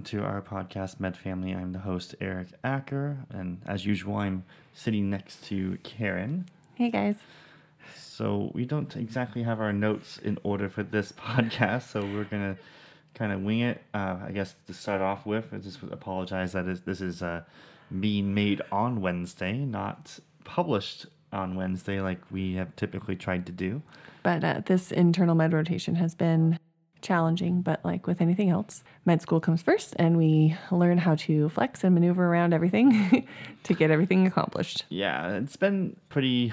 Welcome to our podcast, Med Family. I'm the host, Eric Acker, and as usual, I'm sitting next to Karen. Hey guys. So we don't exactly have our notes in order for this podcast, so we're gonna kind of wing it. Uh, I guess to start off with, I just apologize that is, this is uh, being made on Wednesday, not published on Wednesday like we have typically tried to do. But uh, this internal med rotation has been challenging, but like with anything else, med school comes first and we learn how to flex and maneuver around everything to get everything accomplished. Yeah, it's been pretty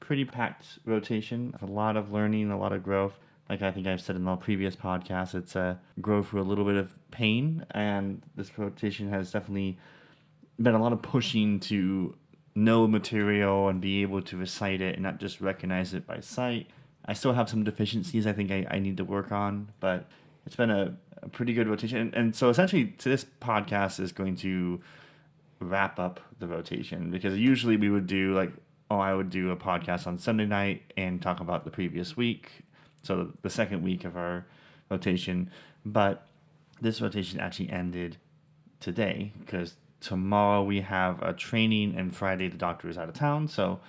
pretty packed rotation. A lot of learning, a lot of growth. Like I think I've said in the previous podcast, it's uh, a growth through a little bit of pain, and this rotation has definitely been a lot of pushing to know material and be able to recite it and not just recognize it by sight. I still have some deficiencies I think I, I need to work on, but it's been a, a pretty good rotation. And, and so essentially, this podcast is going to wrap up the rotation because usually we would do like oh I would do a podcast on Sunday night and talk about the previous week, so the second week of our rotation. But this rotation actually ended today because tomorrow we have a training and Friday the doctor is out of town, so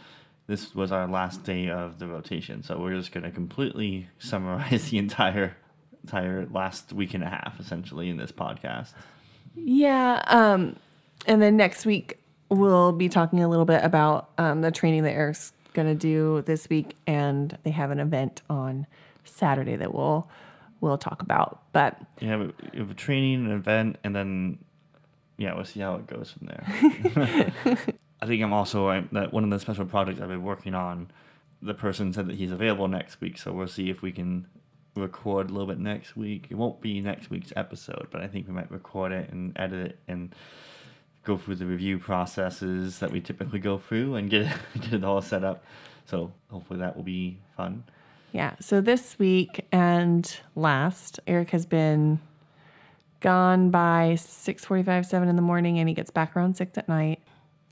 this was our last day of the rotation. So we're just going to completely summarize the entire entire last week and a half essentially in this podcast. Yeah. Um, and then next week, we'll be talking a little bit about um, the training that Eric's going to do this week. And they have an event on Saturday that we'll, we'll talk about. But Yeah, we we have a training, an event, and then yeah, we'll see how it goes from there. I think I'm also I'm, that one of the special projects I've been working on. The person said that he's available next week, so we'll see if we can record a little bit next week. It won't be next week's episode, but I think we might record it and edit it and go through the review processes that we typically go through and get it, get it all set up. So hopefully that will be fun. Yeah. So this week and last, Eric has been gone by 6:45, 7 in the morning and he gets back around 6 at night.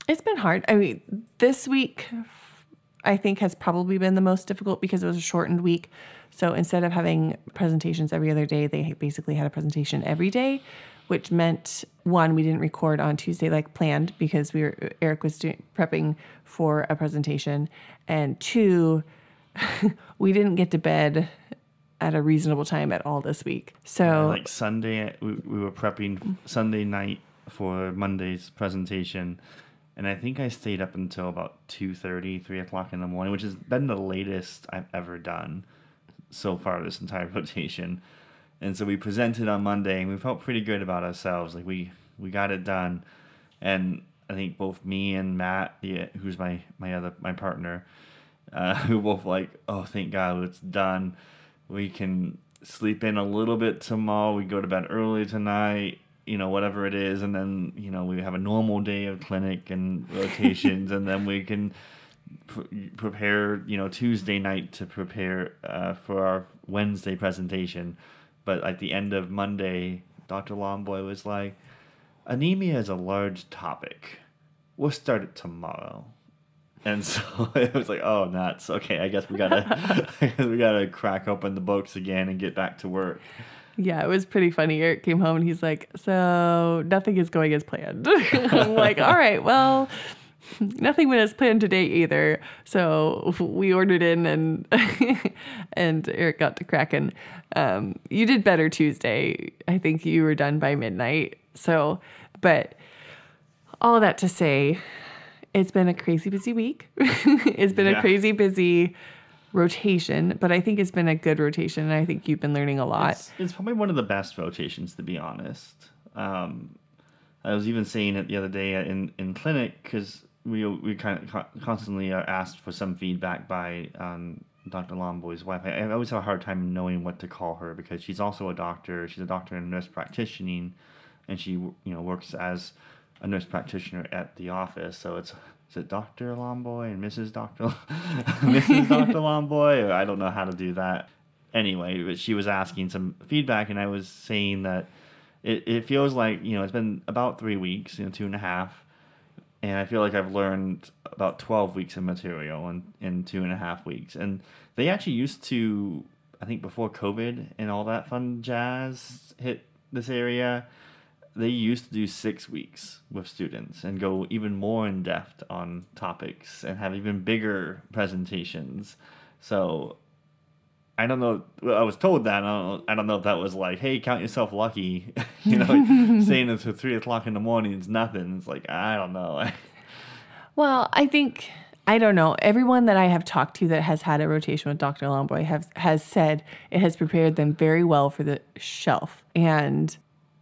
It's been hard. I mean, this week I think has probably been the most difficult because it was a shortened week. So instead of having presentations every other day, they basically had a presentation every day, which meant one, we didn't record on Tuesday like planned because we were Eric was doing prepping for a presentation, and two, we didn't get to bed at a reasonable time at all this week. So like Sunday, we, we were prepping Sunday night for Monday's presentation, and I think I stayed up until about 2.30, 3 o'clock in the morning, which has been the latest I've ever done so far this entire rotation. And so we presented on Monday, and we felt pretty good about ourselves. Like we we got it done, and I think both me and Matt, who's my my other my partner, uh, we both like, oh, thank God it's done. We can sleep in a little bit tomorrow. We go to bed early tonight. You know, whatever it is, and then you know we have a normal day of clinic and rotations, and then we can pr- prepare. You know, Tuesday night to prepare uh, for our Wednesday presentation. But at the end of Monday, Dr. Lomboy was like, anemia is a large topic. We'll start it tomorrow. And so it was like, oh, nuts. Okay, I guess we gotta, I guess we gotta crack open the books again and get back to work. Yeah, it was pretty funny. Eric came home and he's like, So nothing is going as planned. I'm like, All right, well, nothing went as planned today either. So we ordered in and and Eric got to cracking. Um, you did better Tuesday. I think you were done by midnight. So, but all that to say, it's been a crazy busy week. it's been Yeah. a crazy busy rotation, but I think it's been a good rotation, and I think you've been learning a lot. It's, it's probably one of the best rotations, to be honest. Um, I was even saying it the other day in, in clinic because we we kind of co- constantly are asked for some feedback by um, Dr. Lomboy's wife. I, I always have a hard time knowing what to call her because she's also a doctor. She's a doctor and nurse practitioning, and she you know works as a nurse practitioner at the office. So it's is it Doctor Lomboy and Mrs. Doctor Mrs. Doctor Lomboy? I don't know how to do that. Anyway, but she was asking some feedback, and I was saying that it, it feels like you know it's been about three weeks, you know, two and a half, and I feel like I've learned about twelve weeks of material in in two and a half weeks, and they actually used to, I think, before COVID and all that fun jazz hit this area, they used to do six weeks with students and go even more in depth on topics and have even bigger presentations. So I don't know. I was told that. I don't, I don't know if that was like, hey, count yourself lucky. you know, saying it to three o'clock in the morning is nothing. It's like, I don't know. Well, I think I don't know. Everyone that I have talked to that has had a rotation with Dr. Lomboy has has said it has prepared them very well for the shelf. And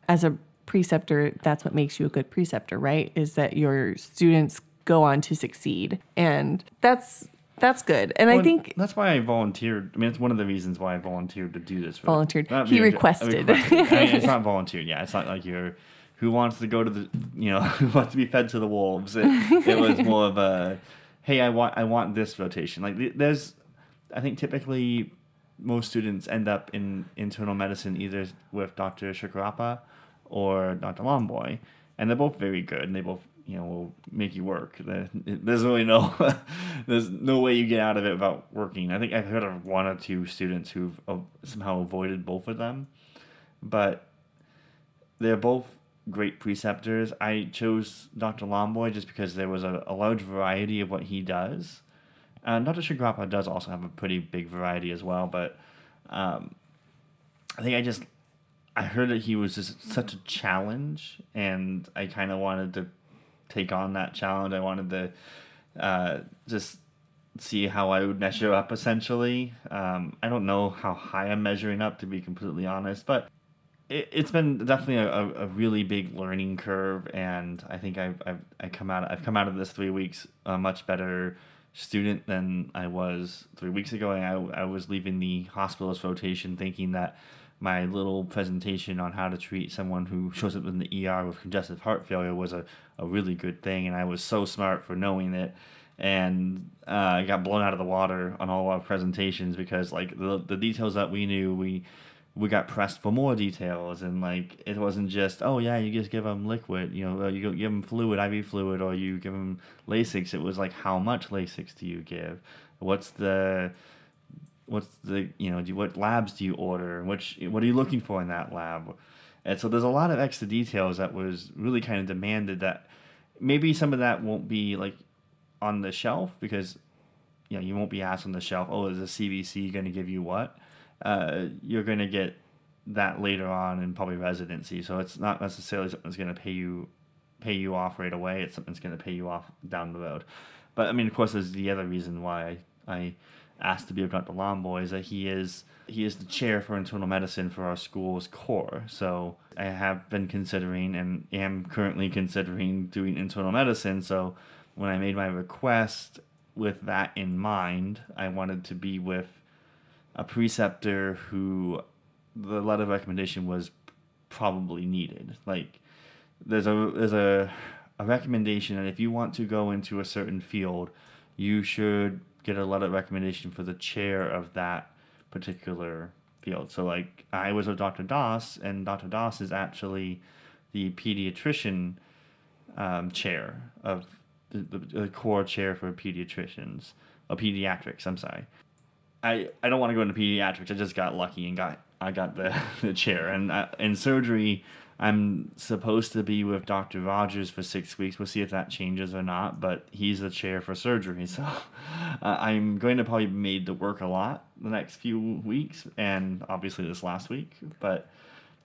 as a preceptor, that's what makes you a good preceptor, right? Is that your students go on to succeed. And that's that's good. And Well, I think that's why I volunteered. I mean, it's one of the reasons why I volunteered to do this. Volunteered. not He being- requested. I mean, it's not volunteered. Yeah, it's not like you're who wants to go to the you know who wants to be fed to the wolves. It, it was more of a hey, I want I want this rotation. Like there's, I think typically most students end up in internal medicine either with Dr. Shakarapa or Dr. Lomboy, and they're both very good, and they both you know will make you work. There's really no there's no way you get out of it without working. I think I've heard of one or two students who've uh, somehow avoided both of them, but they're both great preceptors. I chose Dr. Lomboy just because there was a, a large variety of what he does. Uh, Dr. Shagrapa does also have a pretty big variety as well, but um, I think I just I heard that he was just such a challenge, and I kind of wanted to take on that challenge. I wanted to uh, just see how I would measure up. Essentially, um, I don't know how high I'm measuring up to be completely honest, but it, it's been definitely a, a, really big learning curve, and I think I've, I've I come out I've come out of this three weeks a much better student than I was three weeks ago. And I, I was leaving the hospitalist rotation thinking that my little presentation on how to treat someone who shows up in the ER with congestive heart failure was a, a really good thing, and I was so smart for knowing it. And uh, I got blown out of the water on all our presentations because like the, the details that we knew we we got pressed for more details. And like it wasn't just oh yeah you just give them liquid you know you give them fluid IV fluid or you give them Lasix. It was like how much Lasix do you give? What's the what's the you know do what labs do you order which what are you looking for in that lab and so there's a lot of extra details that was really kind of demanded that maybe some of that won't be like on the shelf because you know you won't be asked on the shelf oh is the cbc going to give you what uh, you're going to get that later on in probably residency. So it's not necessarily something that's going to pay you pay you off right away. It's something that's going to pay you off down the road. But I mean, of course, there's the other reason why I, I asked to be with Dr. Lomboy is that he is he is the chair for internal medicine for our school's core. So I have been considering and am currently considering doing internal medicine. So when I made my request with that in mind, I wanted to be with a preceptor who the letter of recommendation was probably needed. Like there's a there's a a recommendation that if you want to go into a certain field, you should get a lot of recommendation for the chair of that particular field. So like I was with Dr. Doss and Dr. Doss is actually the pediatrician um, chair of the, the, the core chair for pediatricians, or pediatrics, I'm sorry. I, I don't want to go into pediatrics. I just got lucky and got I got the, the chair. And uh, in surgery, I'm supposed to be with Dr. Rogers for six weeks. We'll see if that changes or not. But he's the chair for surgery, so uh, I'm going to probably be made to work a lot the next few weeks, and obviously this last week. But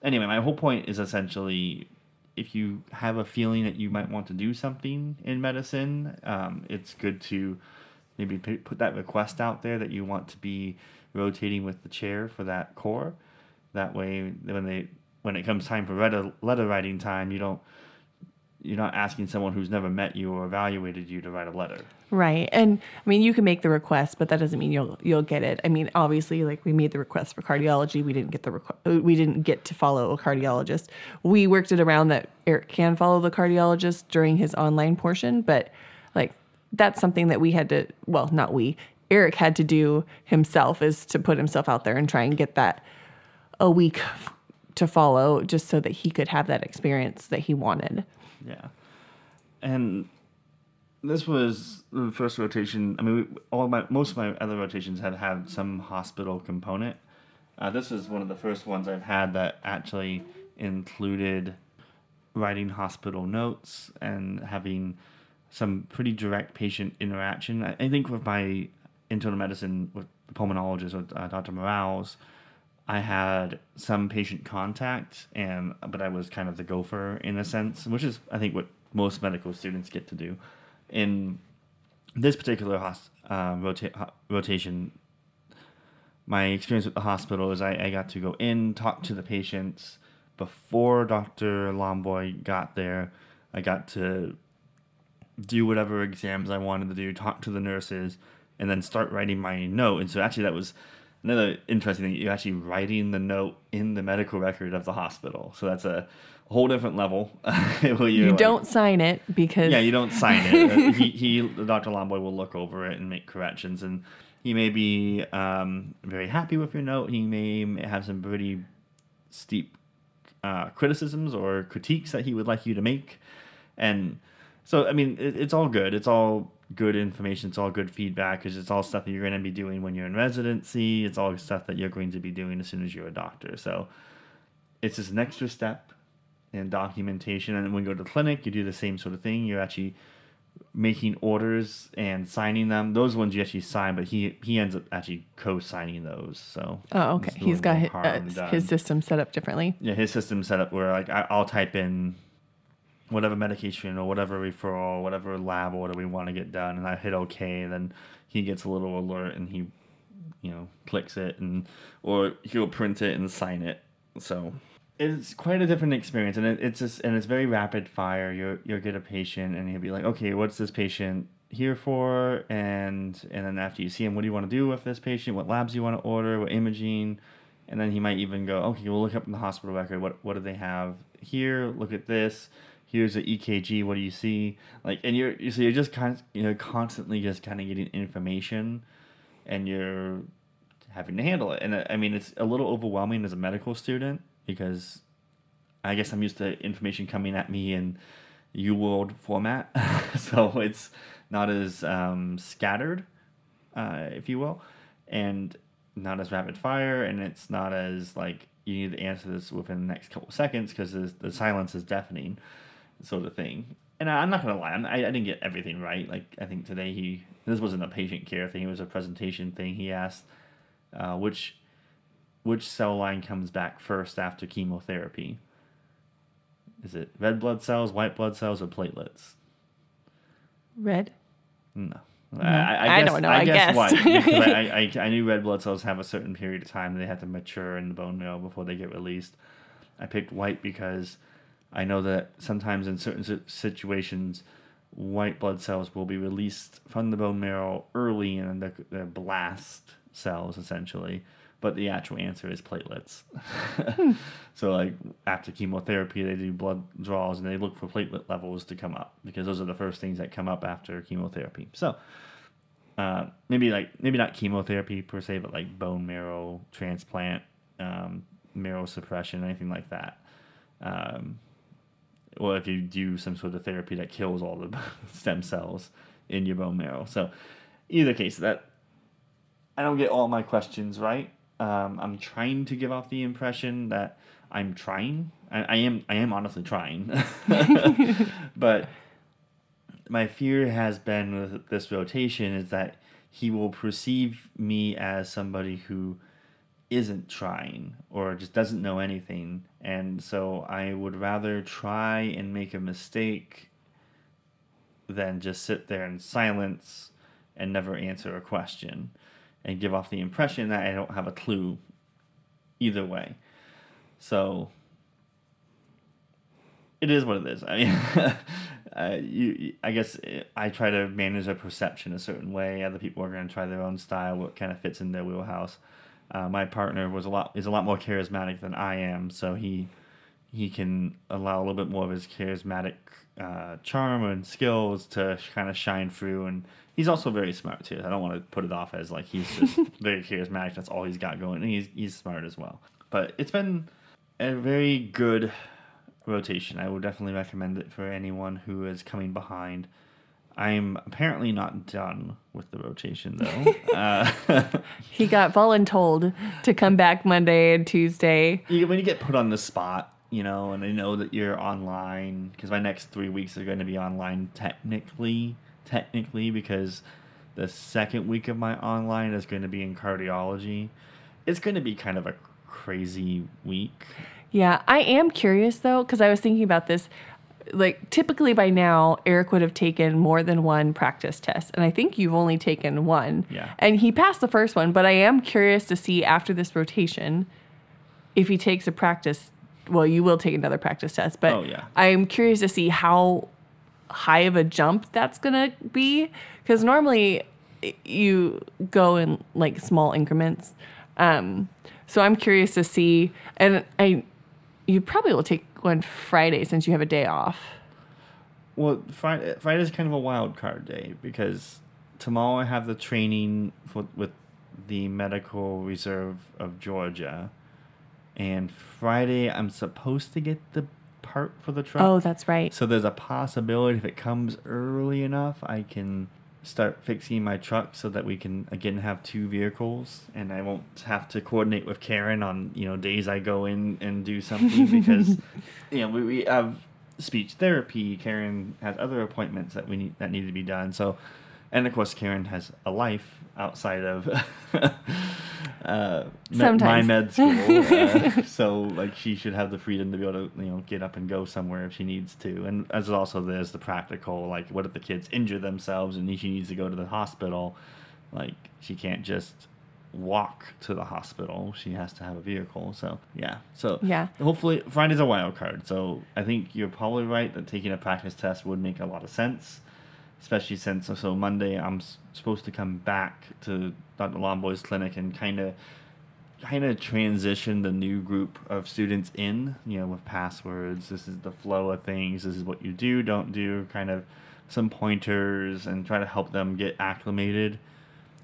anyway, my whole point is essentially if you have a feeling that you might want to do something in medicine, um, it's good to maybe put that request out there that you want to be rotating with the chair for that core. That way, when they when it comes time for letter letter writing time, you don't you're not asking someone who's never met you or evaluated you to write a letter. Right. And I mean, you can make the request, but that doesn't mean you'll you'll get it. I mean, obviously, like we made the request for cardiology, we didn't get the requ- uh, we didn't get to follow a cardiologist. We worked it around that Eric can follow the cardiologist during his online portion, but like that's something that we had to well, not we. Eric had to do himself is to put himself out there and try and get that a week to follow just so that he could have that experience that he wanted. Yeah. And this was the first rotation. I mean, we, all my most of my other rotations have had some hospital component. Uh, this is one of the first ones I've had that actually included writing hospital notes and having some pretty direct patient interaction. I, I think with my internal medicine with the pulmonologist with uh, Dr. Morales, I had some patient contact, and but I was kind of the gopher in a sense, which is I think what most medical students get to do. In this particular uh, rota- rotation, my experience with the hospital is I, I got to go in, talk to the patients before Dr. Lomboy got there. I got to do whatever exams I wanted to do, talk to the nurses, and then start writing my note. And so actually, that was another interesting thing. You're actually writing the note in the medical record of the hospital. So that's a whole different level. you like, don't sign it because yeah, you don't sign it. he, he, Dr. Lomboy will look over it and make corrections, and he may be um, very happy with your note. He may have some pretty steep uh, criticisms or critiques that he would like you to make, and so I mean, it, it's all good. It's all good information. It's all good feedback because it's all stuff that you're going to be doing when you're in residency. It's all stuff that you're going to be doing as soon as you're a doctor. So it's just an extra step in documentation. And when you go to the clinic, you do the same sort of thing. You're actually making orders and signing them. Those ones you actually sign, but he he ends up actually co-signing those. So oh, okay, he's got his, uh, his system set up differently. Yeah, his system set up where like I, I'll type in whatever medication or whatever referral, whatever lab order we want to get done, and I hit OK, and then he gets a little alert and he, you know, clicks it and or he'll print it and sign it. So it's quite a different experience, and it, it's just and it's very rapid fire. You you'll get a patient and he'll be like, okay, what's this patient here for? And and then after you see him, what do you want to do with this patient? What labs you want to order? What imaging? And then he might even go, okay, we'll look up in the hospital record. What what do they have here? Look at this here's an EKG. What do you see? Like, and you're you so you're just kind of, you know constantly just kind of getting information, and you're having to handle it. And uh, I mean, it's a little overwhelming as a medical student because I guess I'm used to information coming at me in UWorld format, so it's not as um, scattered, uh, if you will, and not as rapid fire, and it's not as like you need to answer this within the next couple seconds because the silence is deafening sort of thing. And I, am not gonna lie, I, I didn't get everything right. Like I think today he this wasn't a patient care thing; it was a presentation thing. He asked uh, which which cell line comes back first after chemotherapy. Is it red blood cells, white blood cells, or platelets? Red. No. I, I, I guess, don't know. I, I guess. Because I, I, I knew red blood cells have a certain period of time they have to mature in the bone marrow before they get released. I picked white because I know that sometimes in certain situations, white blood cells will be released from the bone marrow early in the, the blast cells, essentially. But the actual answer is platelets. So, like after chemotherapy, they do blood draws and they look for platelet levels to come up because those are the first things that come up after chemotherapy. So, uh, maybe like maybe not chemotherapy per se, but like bone marrow transplant, um, marrow suppression, anything like that. Um, or if you do some sort of therapy that kills all the stem cells in your bone marrow. So, either case, that I don't get all my questions right. Um, I'm trying to give off the impression that I'm trying. I, I am. I am honestly trying, but my fear has been with this rotation is that he will perceive me as somebody who isn't trying or just doesn't know anything. And so I would rather try and make a mistake than just sit there in silence and never answer a question and give off the impression that I don't have a clue either way. So it is what it is. I mean, uh, you, I guess I try to manage a perception a certain way. Other people are going to try their own style, what kind of fits in their wheelhouse. Uh, my partner was a lot is a lot more charismatic than I am, so he he can allow a little bit more of his charismatic uh, charm and skills to kind of shine through. And he's also very smart too. I don't want to put it off as like he's just very charismatic. That's all he's got going. And he's he's smart as well. But it's been a very good rotation. I would definitely recommend it for anyone who is coming behind. I'm apparently not done with the rotation though. uh, He got voluntold to come back Monday and Tuesday. you, when you get put on the spot, you know, and I know that you're online because my next three weeks are going to be online technically, technically because the second week of my online is going to be in cardiology. It's going to be kind of a crazy week. Yeah, I am curious though, because I was thinking about this. Like, typically by now, Eric would have taken more than one practice test. And I think you've only taken one. Yeah. And he passed the first one, but I am curious to see after this rotation if he takes a practice. Well, you will take another practice test, but Oh, yeah. I'm curious to see how high of a jump that's going to be. Because normally you go in like small increments. Um, so I'm curious to see, and I, you probably will take one Friday since you have a day off. Well, Friday Friday's kind of a wild card day because tomorrow I have the training for, with the Medical Reserve of Georgia, and Friday I'm supposed to get the part for the truck. Oh, that's right. So there's a possibility if it comes early enough, I can start fixing my truck so that we can again have two vehicles, and I won't have to coordinate with Karen on you know days I go in and do something because you know we, we have speech therapy. Karen has other appointments that we need that need to be done. So, and of course Karen has a life outside of uh, me- my med school. Uh, so like she should have the freedom to be able to you know get up and go somewhere if she needs to. And as also there's the practical like what if the kids injure themselves and she needs to go to the hospital, like she can't just walk to the hospital. She has to have a vehicle. So yeah. So Yeah. Hopefully Friday's a wild card. So I think you're probably right that taking a practice test would make a lot of sense. Especially since so Monday I'm s- supposed to come back to Dr. Lomboy's clinic and kind of kind of transition the new group of students in, you know, with passwords. This is the flow of things. This is what you do, don't do, kind of some pointers and try to help them get acclimated.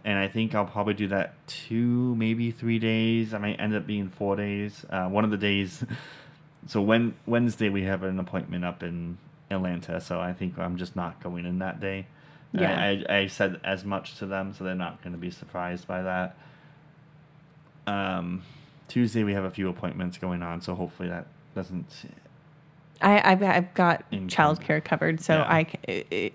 And I think I'll probably do that two, maybe three days. I might end up being four days. Uh, one of the days, so when Wednesday we have an appointment up in Atlanta, so I think I'm just not going in that day. Yeah. I, I, I said as much to them, so they're not going to be surprised by that. Um, Tuesday we have a few appointments going on, so hopefully that doesn't. I, I've, I've got childcare covered, so Yeah. I it, it-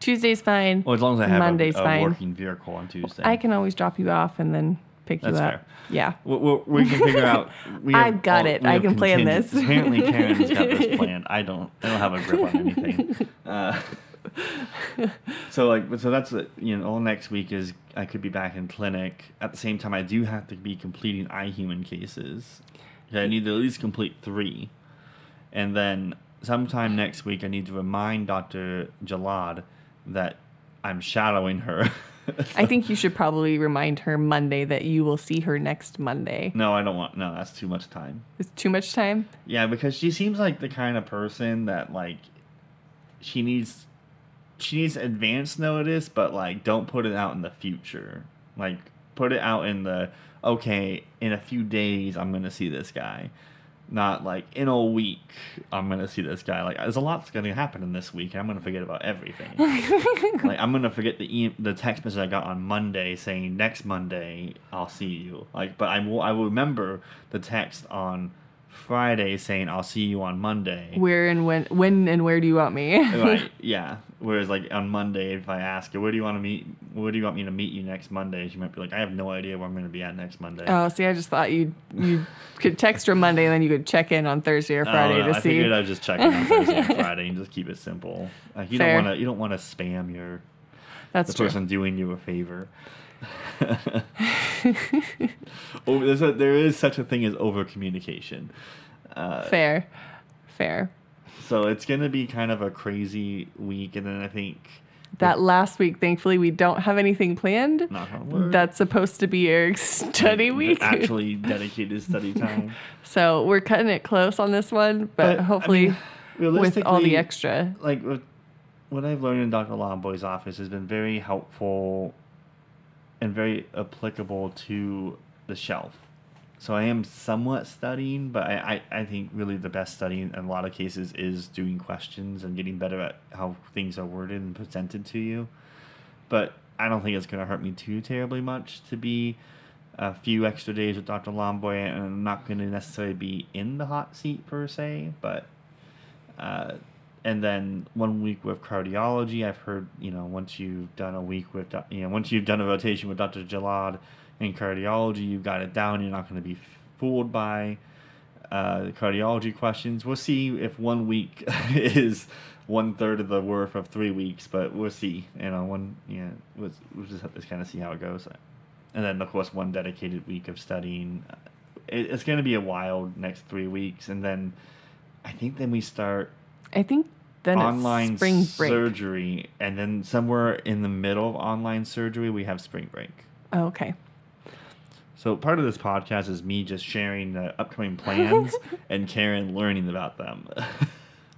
Tuesday's fine. Well, as long as I have Monday's a, a fine. working vehicle on Tuesday, I can always drop you off and then pick That's you up. fair. Yeah. We, we, can figure out. We I've got all- it. I can plan this. Apparently, Karen's got this planned. I don't. I don't have a grip on anything. Uh, so like, so that's. You know, all next week is I could be back in clinic. At the same time, I do have to be completing iHuman cases. I need to at least complete three, and then sometime next week I need to remind Doctor Jalad that I'm shadowing her. I think you should probably remind her Monday that you will see her next Monday. no, I don't want. No, that's too much time. It's too much time. Yeah, because she seems like the kind of person that like she needs she needs advance notice, but like don't put it out in the future. Like put it out in the okay, in a few days I'm gonna see this guy. Not like in a week I'm gonna see this guy. Like there's a lot's gonna happen in this week and I'm gonna forget about everything. like I'm gonna forget the e- the text message I got on Monday saying next Monday I'll see you. Like, but I will I will remember the text on Friday saying I'll see you on Monday. Where and when when and where do you want me? right? Yeah. Whereas like on Monday, if I ask her, where do you want to meet? Where do you want me to meet you next Monday? She might be like, I have no idea where I'm going to be at next Monday. oh, see, I just thought you you could text her Monday and then you could check in on Thursday or Oh, Friday no, to I see. figured I'd just check in on Thursday and Friday and just keep it simple. Like you Fair. don't want to you don't want to spam your That's the true. person doing you a favor. oh, there's a, there is such a thing as over communication. Uh, Fair, fair. So it's gonna be kind of a crazy week, and then I think That last week, thankfully, we don't have anything planned. That's supposed to be Eric's study week. actually dedicated study time. so we're cutting it close on this one, but, I hopefully mean, with all the extra. like what, what I've learned in Dr. Lomboy's office has been very helpful and very applicable to the shelf. So I am somewhat studying, but I, I, I think really the best studying in a lot of cases is doing questions and getting better at how things are worded and presented to you. But I don't think it's going to hurt me too terribly much to be a few extra days with Dr. Lomboy, and I'm not going to necessarily be in the hot seat per se, but uh, and then one week with cardiology. I've heard you know once you've done a week with you know once you've done a rotation with Dr. Jalad in cardiology, you've got it down. You're not going to be fooled by uh, cardiology questions. We'll see if one week is one third of the worth of three weeks, but we'll see. You know, one yeah, we'll, we'll just have to kind of see how it goes. And then of course one dedicated week of studying. It, it's going to be a wild next three weeks, and then I think then we start I think then online spring break. surgery, and then somewhere in the middle of online surgery we have spring break. Oh, okay. So part of this podcast is me just sharing the upcoming plans and Karen learning about them.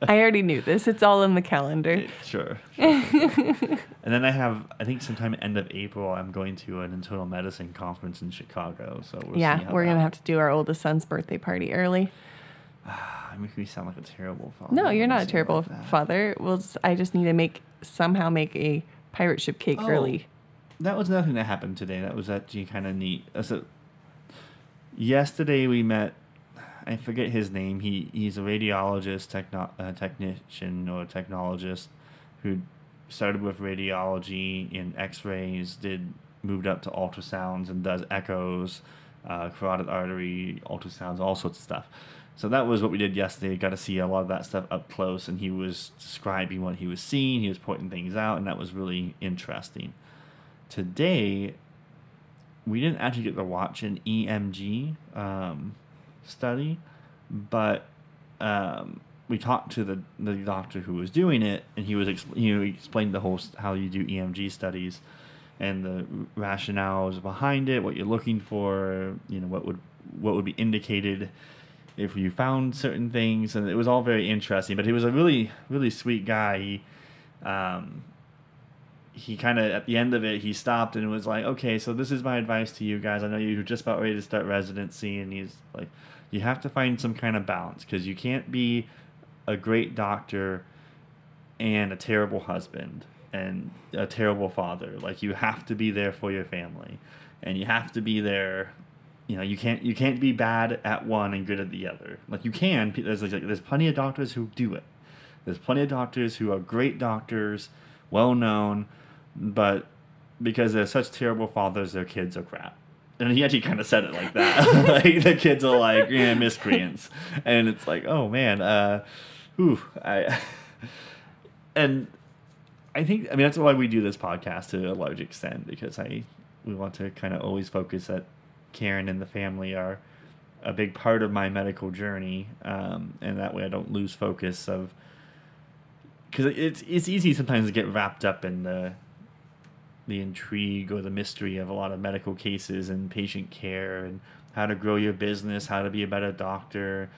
I already knew this. It's all in the calendar. sure. sure, sure. and then I have, I think sometime end of April, I'm going to an internal medicine conference in Chicago. So we'll yeah, we're that- gonna have to do our oldest son's birthday party early. I make me sound like a terrible father. No, you're not a terrible like father. We'll just, I just need to make somehow make a pirate ship cake Oh. early. That was nothing that happened today. That was actually kind of neat. Uh, So yesterday we met. I forget his name. He he's a radiologist, techno, uh, technician or technologist, who started with radiology in X-rays, did moved up to ultrasounds and does echoes, uh, carotid artery ultrasounds, all sorts of stuff. So that was what we did yesterday. Got to see a lot of that stuff up close, and he was describing what he was seeing. He was pointing things out, and that was really interesting today we didn't actually get to watch an EMG um, study, but um, we talked to the, the doctor who was doing it, and he was expl- you know he explained the whole s- how you do EMG studies and the rationales behind it, what you're looking for, you know what would what would be indicated if you found certain things, and it was all very interesting. But he was a really really sweet guy. He, um, he kind of at the end of it he stopped and was like okay so this is my advice to you guys. I know you're just about ready to start residency and he's like you have to find some kind of balance because you can't be a great doctor and a terrible husband and a terrible father. Like you have to be there for your family and you have to be there you know you can't you can't be bad at one and good at the other. Like you can there's like, there's plenty of doctors who do it. There's plenty of doctors who are great doctors well known but because they're such terrible fathers their kids are crap. And he actually kind of said it like that. Like the kids are like yeah miscreants and it's like oh man uh ooh, i and I think I mean that's why we do this podcast to a large extent because I we want to kind of always focus that Karen and the family are a big part of my medical journey, um, and that way I don't lose focus of because it's it's easy sometimes to get wrapped up in the the intrigue or the mystery of a lot of medical cases and patient care and how to grow your business, how to be a better doctor.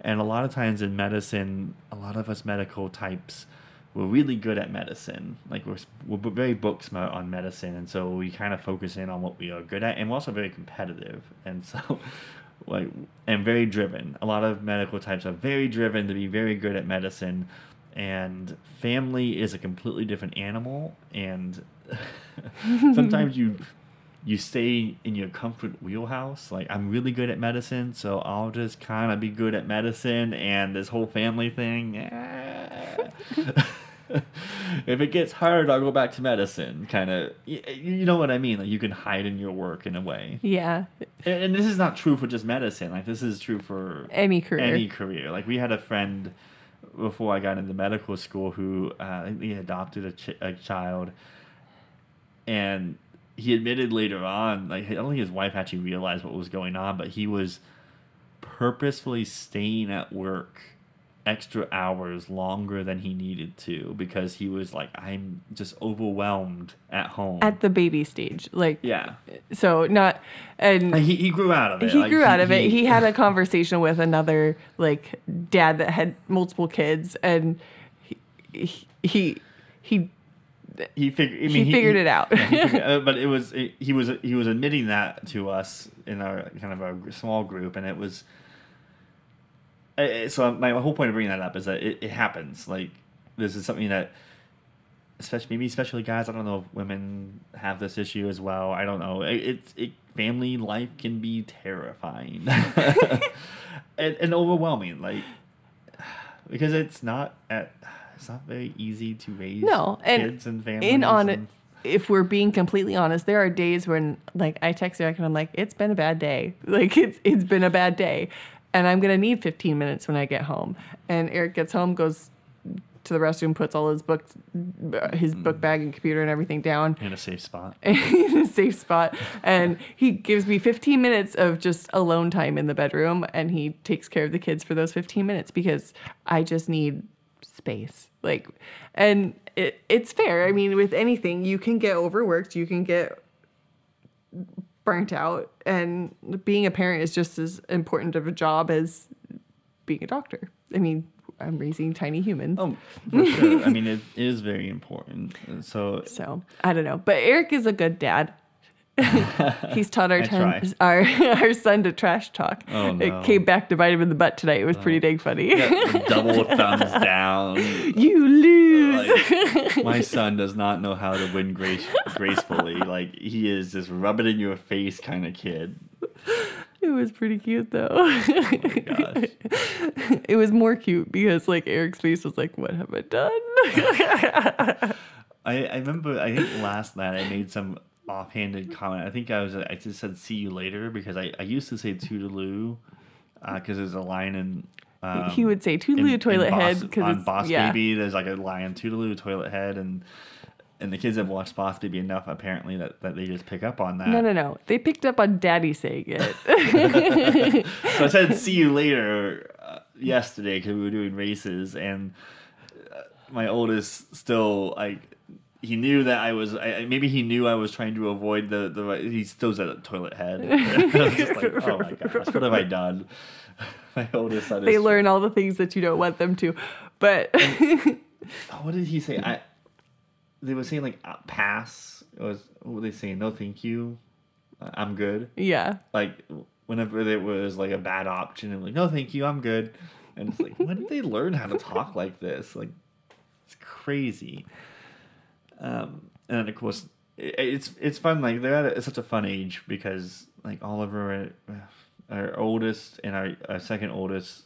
And a lot of times in medicine, a lot of us medical types, we're really good at medicine. Like we're, we're very book smart on medicine. And so we kind of focus in on what we are good at. And we're also very competitive. And so, like, and very driven. A lot of medical types are very driven to be very good at medicine. And family is a completely different animal. And sometimes you you stay in your comfort wheelhouse. Like I'm really good at medicine, so I'll just kind of be good at medicine and this whole family thing. eh. if it gets hard, I'll go back to medicine. Kind of, you, you know what I mean? Like you can hide in your work in a way. Yeah. And, and this is not true for just medicine. Like this is true for Any career. any career. Like we had a friend before I got into medical school who uh, he adopted a, ch- a child, and he admitted later on, like I don't think his wife actually realized what was going on, but he was purposefully staying at work extra hours longer than he needed to because he was like, I'm just overwhelmed at home. At the baby stage, like yeah. so not and He, he grew out of it. he Like, grew out of it. He had a conversation with another like dad that had multiple kids, and he he he, he he figured. I He mean, figured it out. yeah, he figured- uh, but it was it, he was he was admitting that to us in our kind of a small group, and it was. So my whole point of bringing that up is that it, it happens. Like this is something that, especially maybe especially guys. I don't know if women have this issue as well. I don't know. It, it's it family life can be terrifying and, and overwhelming. Like because it's not at. It's not very easy to raise no and kids and families. in on it. and- If we're being completely honest, there are days when like I text Eric and I'm like, it's been a bad day. Like it's it's been a bad day. And I'm gonna need 15 minutes when I get home. And Eric gets home, goes to the restroom, puts all his books, his book bag and computer and everything down, in a safe spot. in a safe spot and he gives me 15 minutes of just alone time in the bedroom and he takes care of the kids for those 15 minutes because I just need space like and it, it's fair I mean with anything you can get overworked you can get burnt out and being a parent is just as important of a job as being a doctor I mean I'm raising tiny humans Oh, sure. I mean, it is very important. So So I don't know, but Eric is a good dad. He's taught our our our son to trash talk. Oh, no. It came back to bite him in the butt tonight. It was pretty uh, dang funny. double thumbs down. you lose. Like, my son does not know how to win grace gracefully. Like he is just rub it in your face kind of kid. it was pretty cute though. Oh gosh. it was more cute because like Eric's face was like, "What have I done?" I, I remember I think last night I made some offhanded comment. I think I was I just said see you later because I, I used to say toodaloo because there's a line in um, he would say in- "Toodaloo in toilet Boss- head" because on it's Boss yeah. Baby there's like a line toodaloo toilet head and and the kids have watched Boss Baby enough apparently that, that they just pick up on that. No, no, no. They picked up on Daddy saying it. So I said see you later uh, yesterday because we were doing races and uh, my oldest still like he knew that I was I, maybe he knew I was trying to avoid the the he still said a toilet head. I was just like, oh my gosh, what have I done? My oldest son. they learn all the things that you don't want them to, but Oh, what did he say? I they were saying like uh, pass. It was what were they saying? No, thank you. Uh, I'm good. yeah. Like whenever there was like a bad option, I'm like, no, thank you, I'm good. And it's like, when did they learn how to talk like this? Like, it's crazy. Um, and then of course, it, it's it's fun. Like they're at a, such a fun age because like Oliver, uh, our oldest and our, our second oldest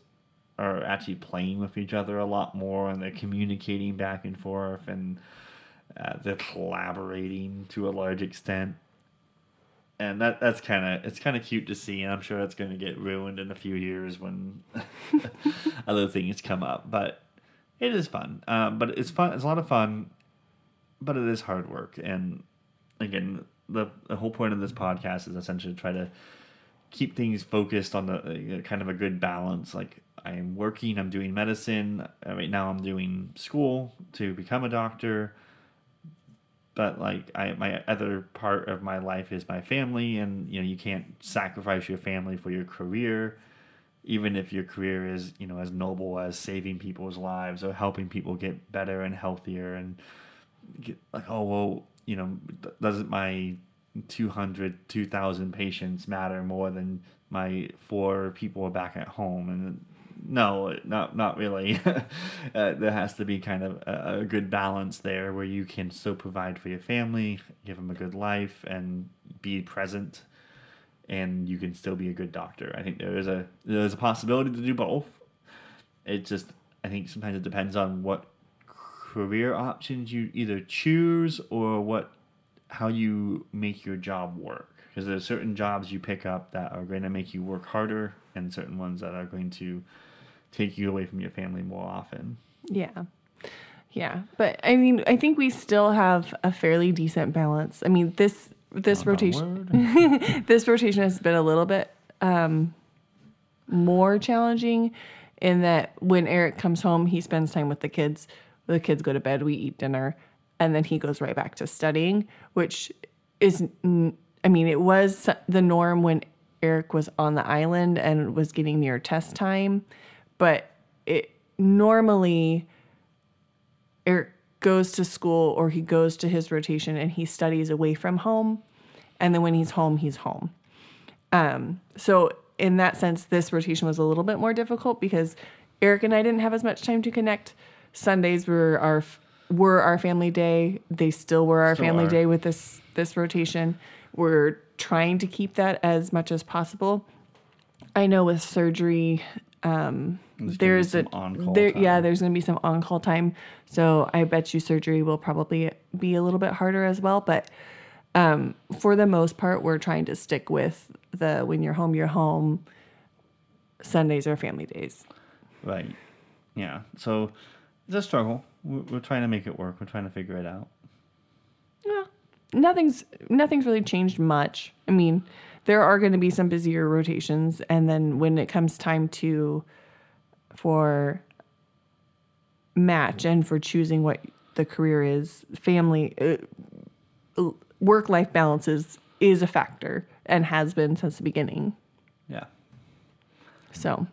are actually playing with each other a lot more, and they're communicating back and forth, and uh, they're collaborating to a large extent. And that that's kind of it's kind of cute to see, and I'm sure that's going to get ruined in a few years when other things come up. But it is fun. Um, but it's fun. It's a lot of fun, but it is hard work. And again, the the whole point of this podcast is essentially to try to keep things focused on the uh, kind of a good balance. Like I'm working, I'm doing medicine. Uh, Right now, I'm doing school to become a doctor. But like I, my other part of my life is my family, and you know you can't sacrifice your family for your career, even if your career is you know as noble as saving people's lives or helping people get better and healthier and get like oh well you know doesn't my 200 2000 patients matter more than my four people back at home? And no not not really. Uh, there has to be kind of a, a good balance there where you can still provide for your family give them a good life and be present and you can still be a good doctor. I think there is a there's a possibility to do both. It just i think sometimes it depends on what career options you either choose or what how you make your job work because there's certain jobs you pick up that are going to make you work harder and certain ones that are going to take you away from your family more often Yeah. Yeah. But I mean, I think we still have a fairly decent balance. I mean, this this on rotation this rotation has been a little bit um more challenging in that when Eric comes home, he spends time with the kids. The kids go to bed, we eat dinner, and then he goes right back to studying, which is, I mean, it was the norm when Eric was on the island and was getting near test time, but it normally Eric goes to school or he goes to his rotation and he studies away from home. And then when he's home, he's home. Um, so in that sense, this rotation was a little bit more difficult because Eric and I didn't have as much time to connect. Sundays were our were our family day. They still were our Still family are. day with this this rotation. We're trying to keep that as much as possible. I know with surgery, um, There's there's a on-call there, yeah, there's going to be some on call time. So I bet you surgery will probably be a little bit harder as well. But um, for the most part, we're trying to stick with the when you're home, you're home. Sundays are family days. Right. Yeah. So it's a struggle. We're, we're trying to make it work. We're trying to figure it out. Yeah, nothing's nothing's really changed much. I mean, there are going to be some busier rotations, and then when it comes time to for match and for choosing what the career is, family uh, work life balance is is a factor and has been since the beginning. Yeah. So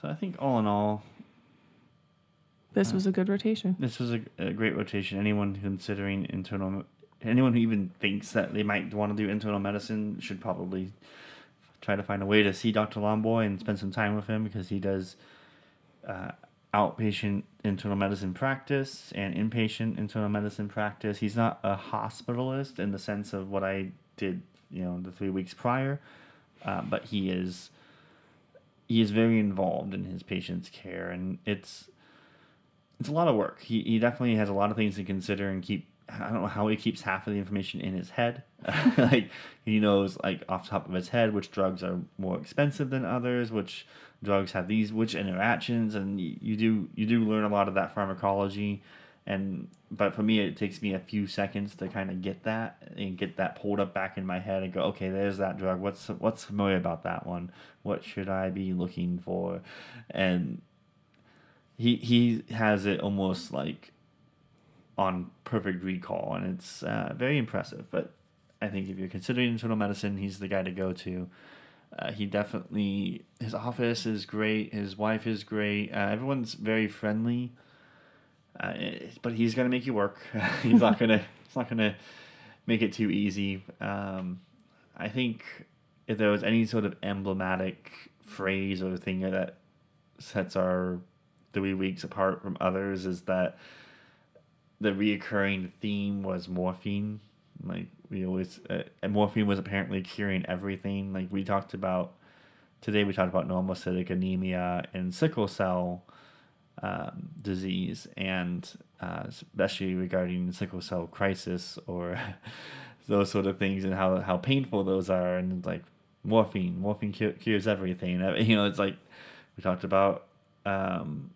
So I think all in all, this was a good rotation. this was a, a great rotation. Anyone considering internal, anyone who even thinks that they might want to do internal medicine should probably try to find a way to see Dr. Lomboy and spend some time with him because he does uh, outpatient internal medicine practice and inpatient internal medicine practice. He's not a hospitalist in the sense of what I did, you know, the three weeks prior, uh, but he is he is very involved in his patients' care, and it's it's a lot of work. He he definitely has a lot of things to consider and keep. I don't know how he keeps half of the information in his head. like he knows, like off top of his head, which drugs are more expensive than others, which drugs have these, which interactions, and y- you do you do learn a lot of that pharmacology. And but for me, it takes me a few seconds to kind of get that and get that pulled up back in my head and go, okay, there's that drug. What's what's familiar about that one? What should I be looking for? And he he has it almost like on perfect recall, and it's uh, very impressive. But I think if you're considering internal medicine, he's the guy to go to. Uh, he definitely his office is great. His wife is great. Uh, everyone's very friendly. Uh, it- but he's gonna make you work. he's not gonna. It's not gonna make it too easy. Um, I think if there was any sort of emblematic phrase or thing that sets our three weeks apart from others is that the reoccurring theme was morphine. Like we always, uh, morphine was apparently curing everything. Like we talked about today, we talked about normocytic anemia and sickle cell um, disease, and uh, especially regarding sickle cell crisis or those sort of things, and how how painful those are, and like morphine, morphine cu- cures everything. You know, it's like we talked about. Um,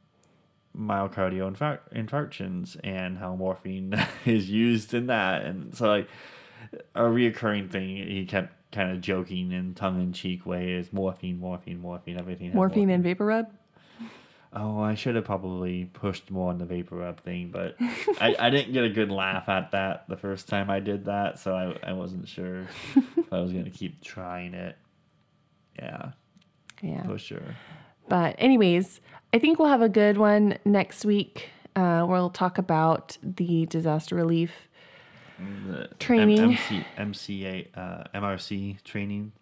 myocardial infarct- infarctions and how morphine is used in that. And so like a reoccurring thing he kept kind of joking in tongue-in-cheek way is morphine morphine morphine everything has Morphine and vapor rub. oh i should have probably pushed more on the vapor rub thing but I, I didn't get a good laugh at that the first time i did that so i, I wasn't sure if i was going to keep trying it. Yeah. Yeah. for sure. But, anyways, I think we'll have a good one next week. Uh, we'll talk about the disaster relief. The Training. M- MC, MCA, uh, MRC training.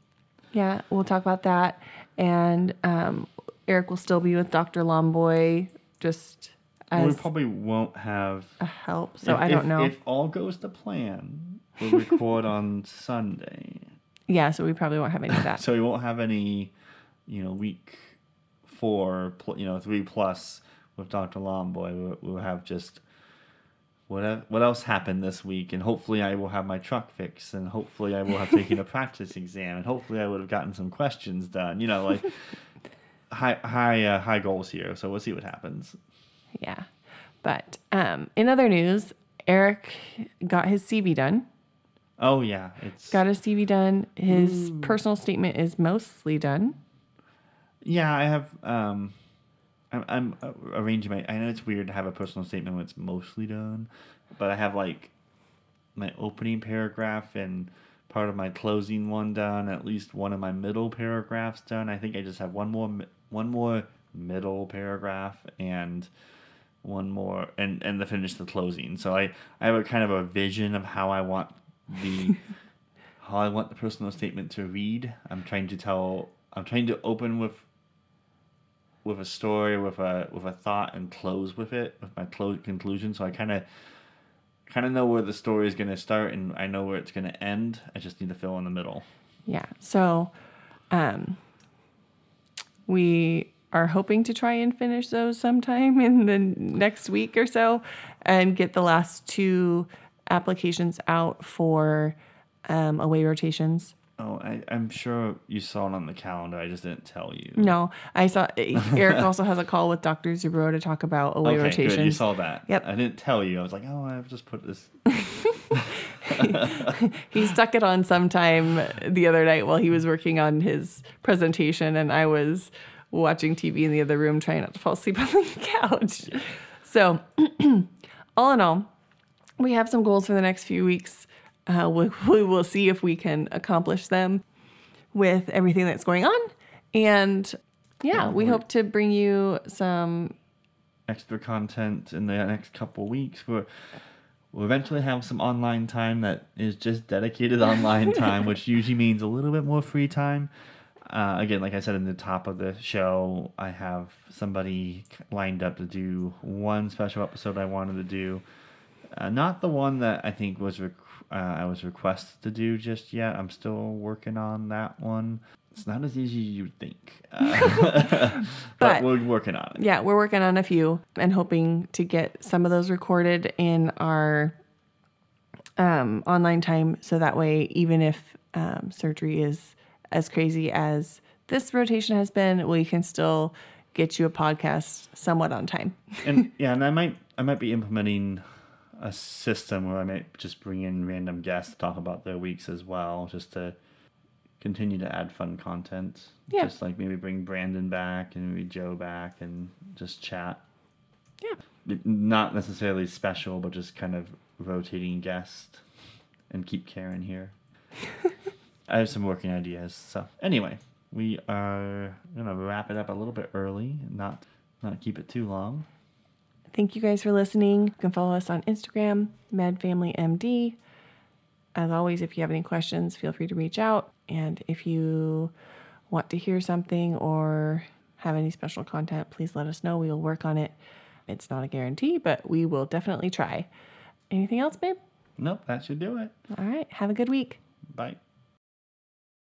Yeah, we'll talk about that. And um, Eric will still be with Dr. Lomboy just Well, we probably won't have. a help. So if- I don't if- know. If all goes to plan, we'll record on Sunday. yeah, so we probably won't have any of that. So we won't have any, you know, week four, you know, three plus with Dr. Lomboy. We'll, we'll have just what what else happened this week, and hopefully I will have my truck fixed, and hopefully I will have taken a practice exam, and hopefully I would have gotten some questions done. You know, like high high uh, high goals here. So we'll see what happens. yeah. But um, in other news, Eric got his CV done. Oh yeah, it's Got his CV done. His personal statement is mostly done. Yeah, I have. Um, I'm, I'm uh, arranging my. I know it's weird to have a personal statement when it's mostly done, but I have like my opening paragraph and part of my closing one done. At least one of my middle paragraphs done. I think I just have one more one more middle paragraph and one more and and to finish the closing. So I I have a kind of a vision of how I want the how I want the personal statement to read. I'm trying to tell. I'm trying to open with with a story, with a with a thought, and close with it with my close conclusion. So I kind of kind of know where the story is going to start, and I know where it's going to end. I just need to fill in the middle. Yeah. So, um, we are hoping to try and finish those sometime in the next week or so and get the last two applications out for um, away rotations. Oh, I, I'm sure you saw it on the calendar. I just didn't tell you. No, I saw eh, Eric also has a call with Dr. Zubro to talk about away okay, rotations. good. You saw that. Yep. I didn't tell you. I was like, oh, I've just put this. he stuck it on sometime the other night while he was working on his presentation, and I was watching TV in the other room trying not to fall asleep on the couch. So, all in all, we have some goals for the next few weeks. Uh, we, we will see if we can accomplish them with everything that's going on. And yeah, we hope to bring you some extra content in the next couple weeks. We're, we'll eventually have some online time that is just dedicated online time, which usually means a little bit more free time. Uh, again, like I said in the top of the show, I have somebody lined up to do one special episode I wanted to do. Uh, not the one that I think was rec- uh, I was requested to do just yet. I'm still working on that one. It's not as easy as you'd think, uh, but, But- we're working on it. yeah, we're working on a few and hoping to get some of those recorded in our um, online time. So that way, even if um, surgery is as crazy as this rotation has been, we can still get you a podcast somewhat on time. and yeah, and I might I might be implementing a system where I might just bring in random guests to talk about their weeks as well, just to continue to add fun content. Yeah. Just like maybe bring Brandon back and maybe Joe back and just chat. Yeah. Not necessarily special, but just kind of rotating guest and keep Karen here. I have some working ideas. So anyway, we are gonna wrap it up a little bit early, not not keep it too long. Thank you guys for listening. You can follow us on Instagram, MedFamilyMD. As always, if you have any questions, feel free to reach out. And if you want to hear something or have any special content, please let us know. We will work on it. It's not a guarantee, but we will definitely try. Anything else, babe? Nope, that should do it. All right. Have a good week. Bye.